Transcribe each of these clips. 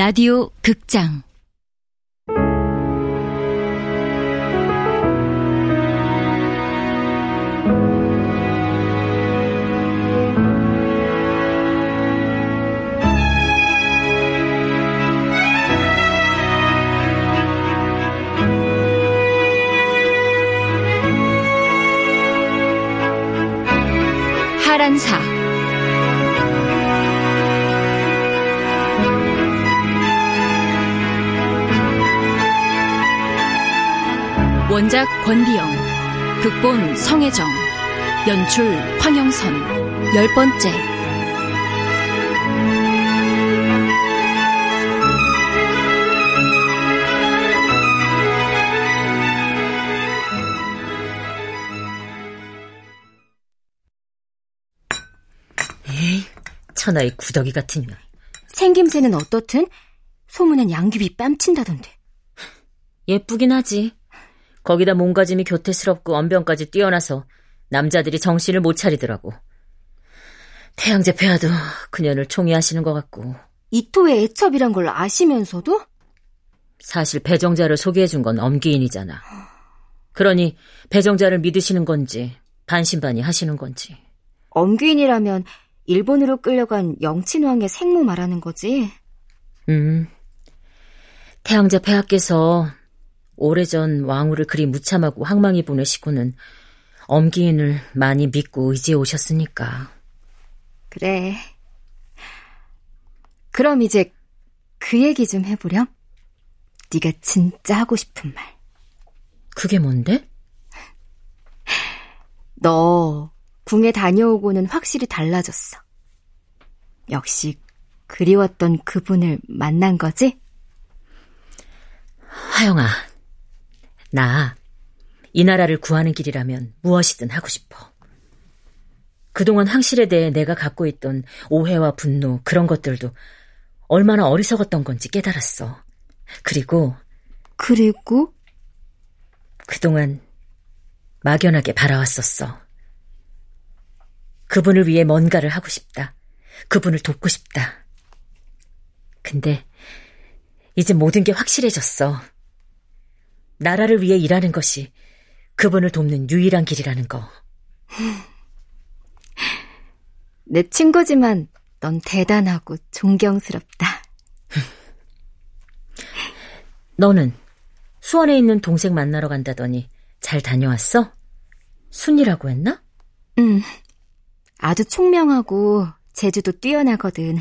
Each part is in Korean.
라디오 극장 원작 권비영, 극본 성혜정, 연출 황영선, 열 번째. 에이, 천하의 구더기 같은 년. 생김새는 어떻든 소문엔 양귀비 뺨친다던데. 예쁘긴 하지. 거기다 몸가짐이 교태스럽고 언변까지 뛰어나서 남자들이 정신을 못 차리더라고. 태양제 폐하도 그년을 총애하시는 것 같고. 이토의 애첩이란 걸 아시면서도? 사실 배정자를 소개해준 건 엄기인이잖아. 그러니 배정자를 믿으시는 건지 반신반의 하시는 건지. 엄기인이라면 일본으로 끌려간 영친왕의 생모 말하는 거지? 음. 태양제 폐하께서 오래전 왕후를 그리 무참하고 황망히 보내시고는 엄기인을 많이 믿고 의지해 오셨으니까. 그래. 그럼 이제 그 얘기 좀 해보렴. 네가 진짜 하고 싶은 말. 그게 뭔데? 너 궁에 다녀오고는 확실히 달라졌어. 역시 그리웠던 그분을 만난 거지? 하영아, 나, 이 나라를 구하는 길이라면 무엇이든 하고 싶어. 그동안 황실에 대해 내가 갖고 있던 오해와 분노, 그런 것들도 얼마나 어리석었던 건지 깨달았어. 그리고, 그리고? 그동안 막연하게 바라왔었어. 그분을 위해 뭔가를 하고 싶다. 그분을 돕고 싶다. 근데, 이제 모든 게 확실해졌어. 나라를 위해 일하는 것이 그분을 돕는 유일한 길이라는 거. 내 친구지만 넌 대단하고 존경스럽다. 너는 수원에 있는 동생 만나러 간다더니 잘 다녀왔어? 순이라고 했나? 응. 아주 총명하고 재주도 뛰어나거든.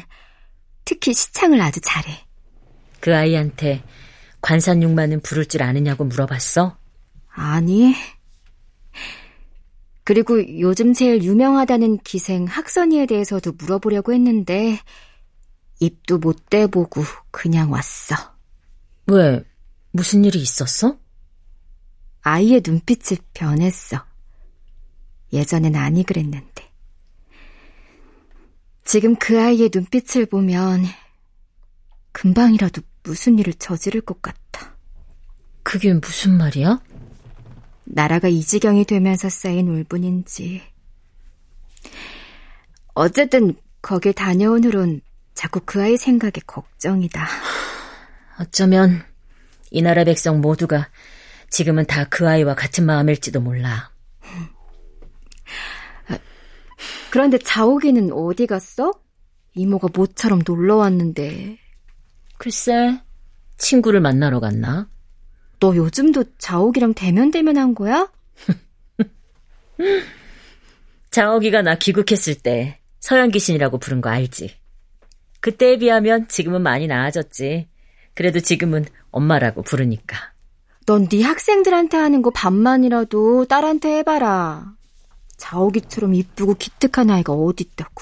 특히 시창을 아주 잘해. 그 아이한테 관산육마는 부를 줄 아느냐고 물어봤어? 아니. 그리고 요즘 제일 유명하다는 기생 학선이에 대해서도 물어보려고 했는데 입도 못 대보고 그냥 왔어. 왜? 무슨 일이 있었어? 아이의 눈빛이 변했어. 예전엔 아니 그랬는데. 지금 그 아이의 눈빛을 보면 금방이라도 무슨 일을 저지를 것 같아. 그게 무슨 말이야? 나라가 이 지경이 되면서 쌓인 울분인지. 어쨌든 거길 다녀온 후론 자꾸 그 아이 생각에 걱정이다. 어쩌면 이 나라 백성 모두가 지금은 다 그 아이와 같은 마음일지도 몰라. 그런데 자옥이는 어디 갔어? 이모가 모처럼 놀러 왔는데. 글쎄, 친구를 만나러 갔나? 너 요즘도 자옥이랑 대면대면한 거야? 자옥이가 나 귀국했을 때 서양 귀신이라고 부른 거 알지? 그때에 비하면 지금은 많이 나아졌지. 그래도 지금은 엄마라고 부르니까. 넌 네 학생들한테 하는 거 반만이라도 딸한테 해봐라. 자옥이처럼 이쁘고 기특한 아이가 어딨다고.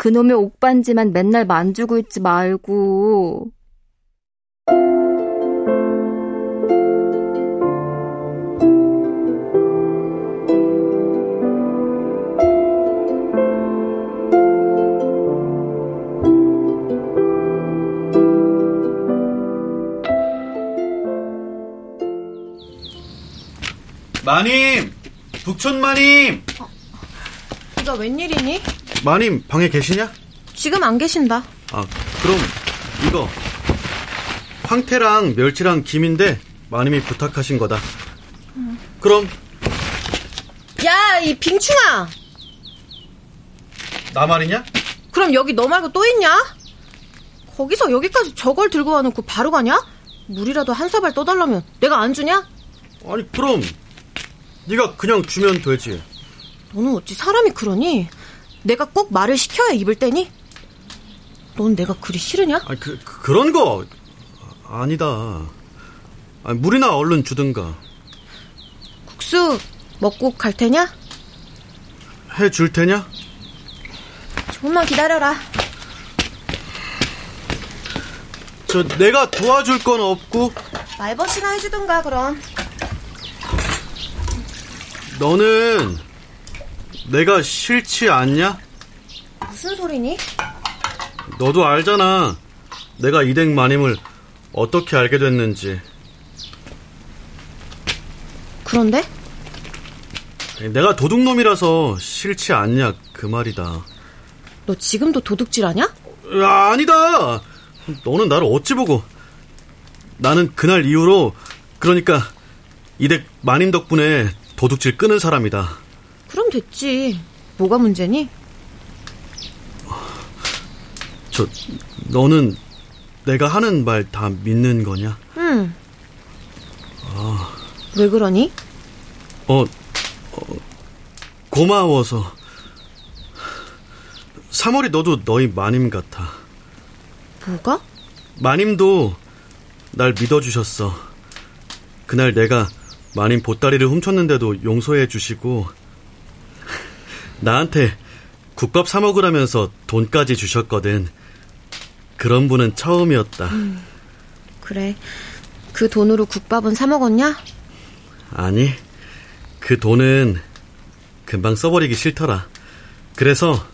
그놈의 옥반지만 맨날 만지고 있지 말고. 마님! 북촌 마님! 어, 너 웬일이니? 마님 방에 계시냐? 지금 안 계신다. 아, 그럼 이거 황태랑 멸치랑 김인데 마님이 부탁하신 거다. 그럼 야, 이 빙충아. 나 말이냐? 그럼 여기 너 말고 또 있냐? 거기서 여기까지 저걸 들고 와놓고 바로 가냐? 물이라도 한 사발 떠달라면 내가 안 주냐? 아니 그럼 네가 그냥 주면 되지. 너는 어찌 사람이 그러니? 내가 꼭 말을 시켜야 입을 떼니? 넌 내가 그리 싫으냐? 아니 그, 그 그런 거 아니다. 아니, 물이나 얼른 주든가. 국수 먹고 갈 테냐? 해 줄 테냐? 조금만 기다려라. 저 내가 도와줄 건 없고 말벗이나 해주든가 그럼. 너는 내가 싫지 않냐? 무슨 소리니? 너도 알잖아. 내가 이댁 마님을 어떻게 알게 됐는지. 그런데? 내가 도둑놈이라서 싫지 않냐 그 말이다. 너 지금도 도둑질하냐? 야, 아니다. 너는 나를 어찌 보고? 나는 그날 이후로 그러니까 이댁 마님 덕분에 도둑질 끊은 사람이다. 그럼 됐지. 뭐가 문제니? 저 너는 내가 하는 말 다 믿는 거냐? 응. 왜 그러니? 어, 어, 고마워서. 3월이 너도 너희 마님 같아. 뭐가? 마님도 날 믿어주셨어. 그날 내가 마님 보따리를 훔쳤는데도 용서해 주시고, 나한테 국밥 사 먹으라면서 돈까지 주셨거든. 그런 분은 처음이었다. 그래. 그 돈으로 국밥은 사 먹었냐? 아니, 그 돈은 금방 써버리기 싫더라. 그래서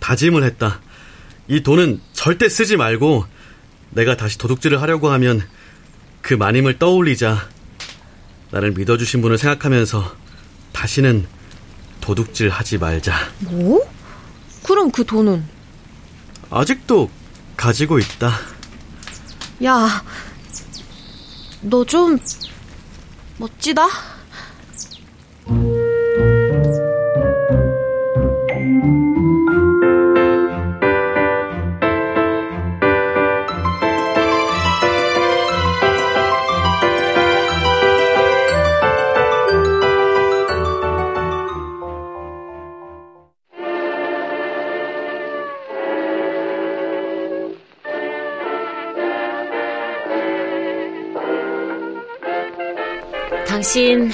다짐을 했다. 이 돈은 절대 쓰지 말고 내가 다시 도둑질을 하려고 하면 그 마님을 떠올리자. 나를 믿어주신 분을 생각하면서 다시는 도둑질 하지 말자. 뭐? 그럼 그 돈은? 아직도 가지고 있다. 야, 너 좀 멋지다. 당신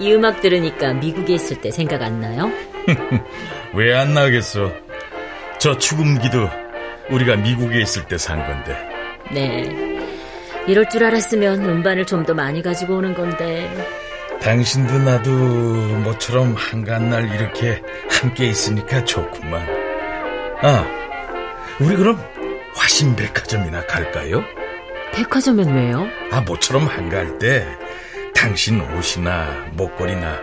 이 음악 들으니까 미국에 있을 때 생각 안 나요? 왜 안 나겠어? 저 축음기도 우리가 미국에 있을 때 산 건데. 네. 이럴 줄 알았으면 음반을 좀 더 많이 가지고 오는 건데. 당신도 나도 모처럼 한간날 이렇게 함께 있으니까 좋구만. 아, 우리 그럼 화신백화점이나 갈까요? 백화점엔 왜요? 아, 모처럼 한가할 때 당신 옷이나 목걸이나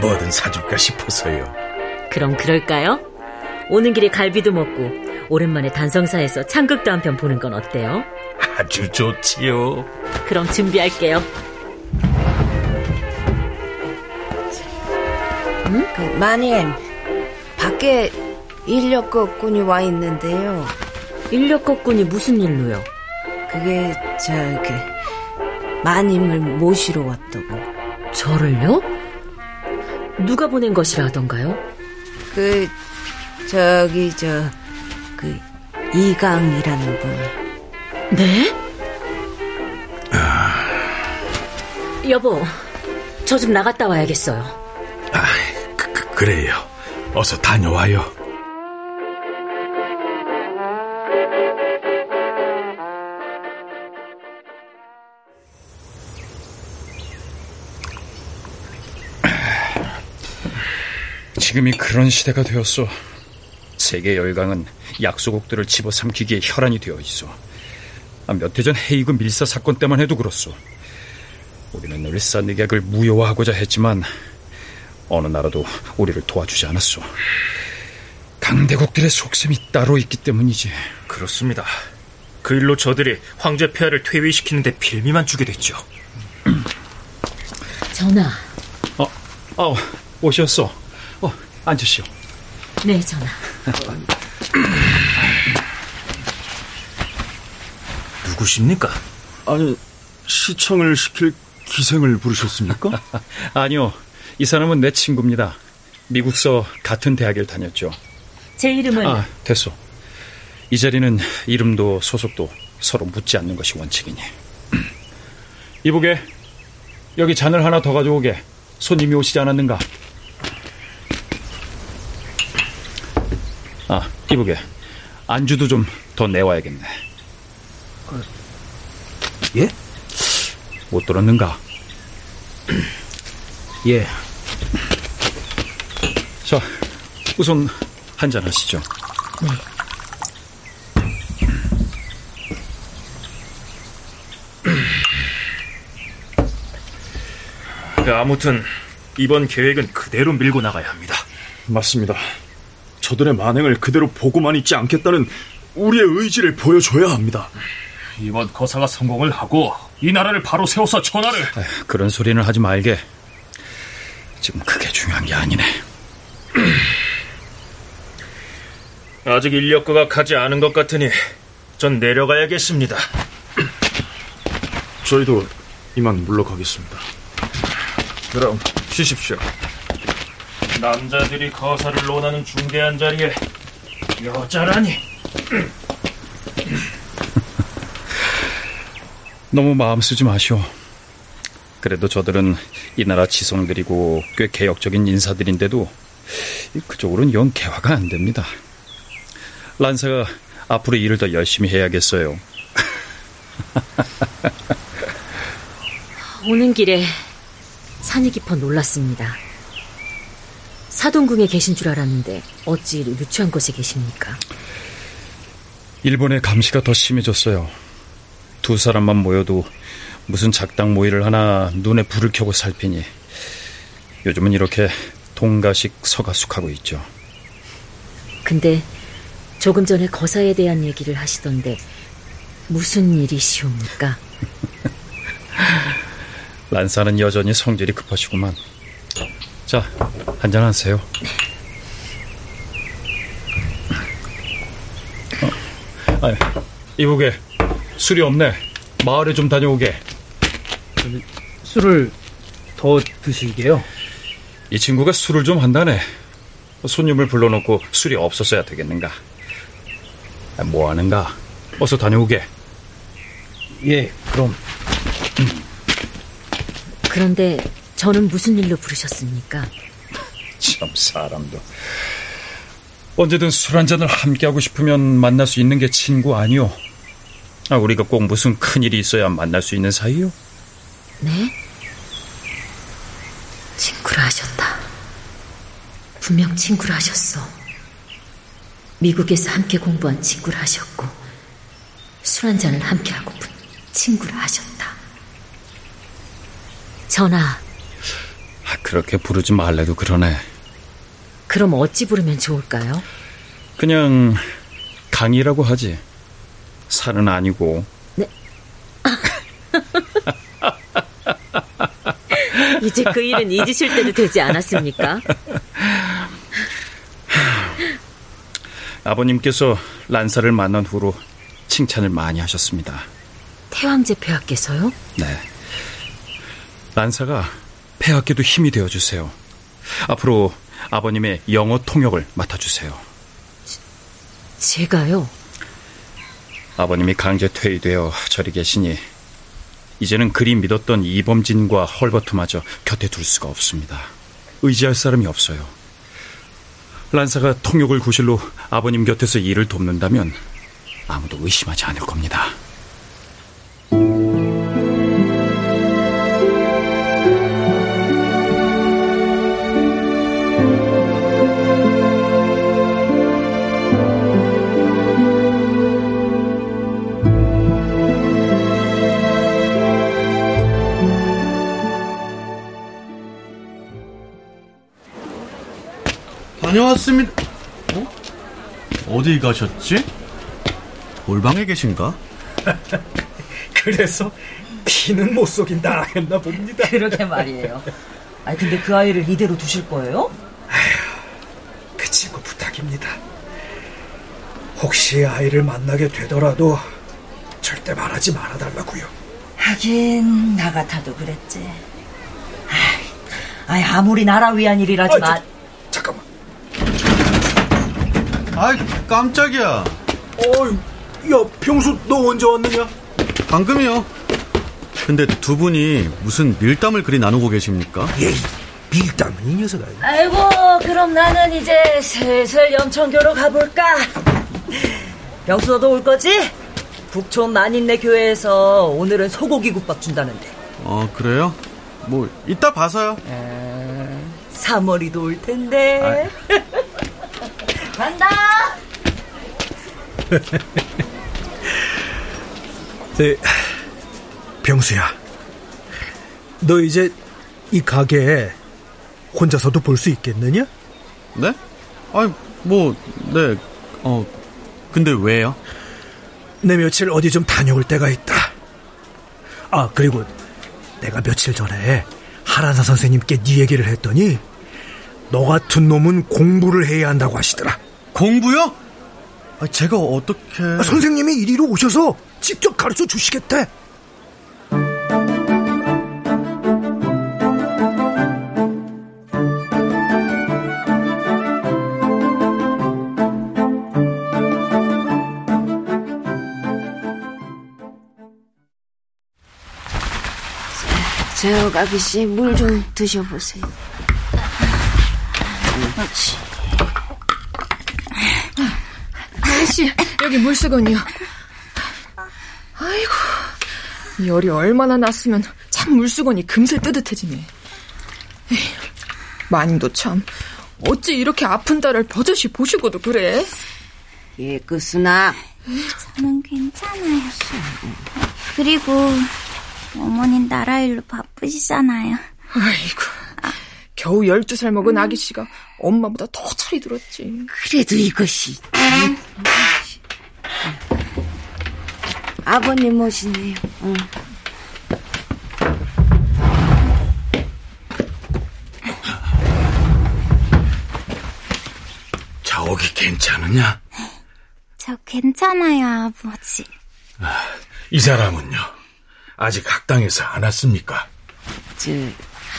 뭐든 사줄까 싶어서요. 그럼 그럴까요? 오는 길에 갈비도 먹고 오랜만에 단성사에서 창극도 한 편 보는 건 어때요? 아주 좋지요. 그럼 준비할게요. 그 마님 밖에 인력거꾼이 와 있는데요. 인력거꾼이 무슨 일로요? 그게 저기 마님을 모시러 왔다고. 저를요? 누가 보낸 것이라 하던가요? 그 저기 저 그 이강이라는 분. 네? 여보, 저 좀 나갔다 와야겠어요. 아, 그, 그, 그래요. 어서 다녀와요. 지금이 그런 시대가 되었소. 세계 열강은 약소국들을 집어삼키기에 혈안이 되어 있어. 아, 몇해 전 헤이그 밀사 사건 때만 해도 그렇소. 우리는 늘 산디객을 무효화하고자 했지만 어느 나라도 우리를 도와주지 않았소. 강대국들의 속셈이 따로 있기 때문이지. 그렇습니다. 그 일로 저들이 황제 폐하를 퇴위시키는데 빌미만 주게 됐죠. 전하. 어, 어, 오셨어. 어, 앉으시오. 네, 전하. 누구십니까? 아니, 시청을 시킬 기생을 부르셨습니까? 아니요. 이 사람은 내 친구입니다. 미국서 같은 대학을 다녔죠. 제 이름은 아, 됐어. 이 자리는 이름도 소속도 서로 묻지 않는 것이 원칙이니. 이보게, 여기 잔을 하나 더 가져오게. 손님이 오시지 않았는가? 아, 이보게. 안주도 좀 더 내와야겠네. 예? 못 들었는가? 예. 자, 우선 한잔 하시죠. 네. 그 아무튼 이번 계획은 그대로 밀고 나가야 합니다. 맞습니다. 저들의 만행을 그대로 보고만 있지 않겠다는 우리의 의지를 보여줘야 합니다. 이번 거사가 성공을 하고 이 나라를 바로 세워서 천하를 아휴, 그런 소리는 하지 말게. 지금 그게 중요한 게 아니네. 아직 인력거가 가지 않은 것 같으니 전 내려가야겠습니다. 저희도 이만 물러가겠습니다. 그럼 쉬십시오. 남자들이 거사를 논하는 중대한 자리에 여자라니. 너무 마음 쓰지 마시오. 그래도 저들은 이 나라 지성들이고 꽤 개혁적인 인사들인데도 그쪽으로는 영 개화가 안 됩니다. 란사가 앞으로 일을 더 열심히 해야겠어요. 오는 길에 산이 깊어 놀랐습니다. 사동궁에 계신 줄 알았는데 어찌 유추한 곳에 계십니까? 일본의 감시가 더 심해졌어요. 두 사람만 모여도 무슨 작당 모의를 하나 눈에 불을 켜고 살피니 요즘은 이렇게 동가식 서가숙하고 있죠. 근데 조금 전에 거사에 대한 얘기를 하시던데 무슨 일이시옵니까? 란사는 여전히 성질이 급하시구만. 자, 한잔 하세요. 어, 아, 이보게 술이 없네. 마을에 좀 다녀오게. 술을 더 드시게요? 이 친구가 술을 좀 한다네. 손님을 불러놓고 술이 없었어야 되겠는가? 아, 뭐 하는가? 어서 다녀오게. 예, 그럼. 그런데 저는 무슨 일로 부르셨습니까? 참 사람도 언제든 술 한잔을 함께하고 싶으면 만날 수 있는 게 친구 아니오? 아, 우리가 꼭 무슨 큰일이 있어야 만날 수 있는 사이요? 네? 친구라 하셨다. 분명 친구라 하셨어. 미국에서 함께 공부한 친구라 하셨고 술 한잔을 함께 하고픈 친구라 하셨다. 전하, 아, 그렇게 부르지 말래도 그러네. 그럼 어찌 부르면 좋을까요? 그냥 강이라고 하지. 살은 아니고. 이제 그 일은 잊으실 때도 되지 않았습니까? 아버님께서 란사를 만난 후로 칭찬을 많이 하셨습니다. 태왕제 폐하께서요? 네. 란사가 폐하께도 힘이 되어 주세요. 앞으로 아버님의 영어 통역을 맡아 주세요. 제가요? 아버님이 강제 퇴위되어 저리 계시니 이제는 그리 믿었던 이범진과 헐버트마저 곁에 둘 수가 없습니다. 의지할 사람이 없어요. 란사가 통역을 구실로 아버님 곁에서 일을 돕는다면 아무도 의심하지 않을 겁니다. 다녀왔습니다. 어? 어디 가셨지? 골방에 계신가? 그래서 피는 못 속인다 했나 봅니다. 그러게 말이에요. 아 근데 그 아이를 이대로 두실 거예요? 아휴, 그 친구 부탁입니다. 혹시 아이를 만나게 되더라도 절대 말하지 말아달라고요. 하긴 나 같아도 그랬지. 아이, 아무리 나라 위한 일이라지만. 아, 저, 잠깐만. 아이 깜짝이야. 어이, 야 평소 너 언제 왔느냐? 방금이요. 근데 두 분이 무슨 밀담을 그리 나누고 계십니까? 예, 밀담은 이 녀석아. 아이고, 그럼 나는 이제 슬슬 염천교로 가볼까? 병수 너도 올 거지? 북촌 만인네 교회에서 오늘은 소고기 국밥 준다는데. 어, 그래요? 뭐, 이따 봐서요. 에... 사머리도 올 텐데. 간다! 네, 병수야. 너 이제 이 가게 혼자서도 볼 수 있겠느냐? 네? 아니, 뭐, 네, 어, 근데 왜요? 내 며칠 어디 좀 다녀올 때가 있다. 아, 그리고 내가 며칠 전에 하란사 선생님께 네 얘기를 했더니 너 같은 놈은 공부를 해야 한다고 하시더라. 공부요? 아, 제가 어떻게... 아, 선생님이 이리로 오셔서 직접 가르쳐 주시겠대. 재혁 아기씨 물 좀 드셔보세요. 그렇지. 아저 씨 여기 물수건이요. 아이고 열이 얼마나 났으면 참 물수건이 금세 뜨뜻해지네. 마님도 참 어찌 이렇게 아픈 딸을 버젓이 보시고도 그래? 예, 그수나 저는 괜찮아요. 그리고 어머닌 나라 일로 바쁘시잖아요. 아이고, 겨우 12살 먹은 아기 씨가 엄마보다 더 차리 들었지. 그래도 이것이. 아버님 모시네요. 응. 자옥이 괜찮으냐? 저 괜찮아요, 아버지. 아, 이 사람은요? 아직 학당에서 안 왔습니까? 저,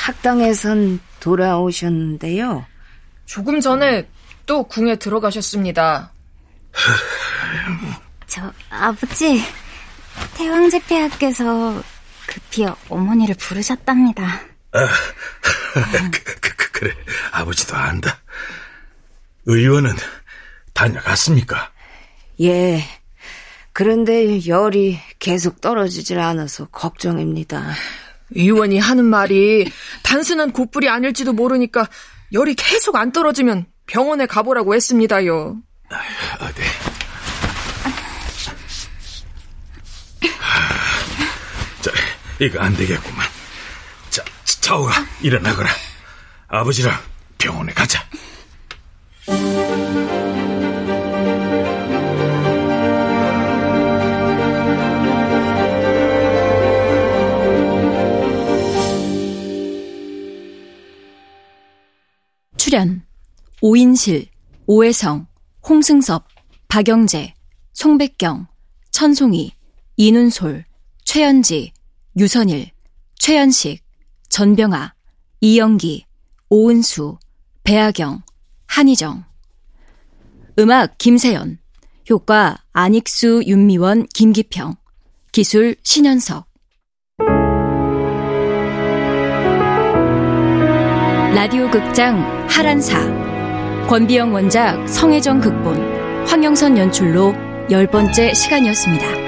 학당에선 돌아오셨는데요. 조금 전에 또 궁에 들어가셨습니다. 저, 아버지, 태왕제폐하께서 급히 어머니를 부르셨답니다. 아, 그, 그, 그, 그래, 아버지도 안다. 의원은 다녀갔습니까? 예. 그런데 열이 계속 떨어지질 않아서 걱정입니다. 의원이 하는 말이 단순한 곧불이 아닐지도 모르니까 열이 계속 안 떨어지면 병원에 가보라고 했습니다요. 아, 네. 자, 이거 안 되겠구만. 자, 차오가 일어나거라. 아버지랑 병원에 가자. 출연 오인실, 오혜성, 홍승섭, 박영재, 송백경, 천송이, 이눈솔, 최연지, 유선일, 최연식, 전병아, 이영기, 오은수, 배아경, 한희정. 음악 김세연. 효과 안익수, 윤미원, 김기평. 기술 신현석. 라디오 극장 하란사. 권비영 원작 성혜정 극본. 황영선 연출로 열 번째 시간이었습니다.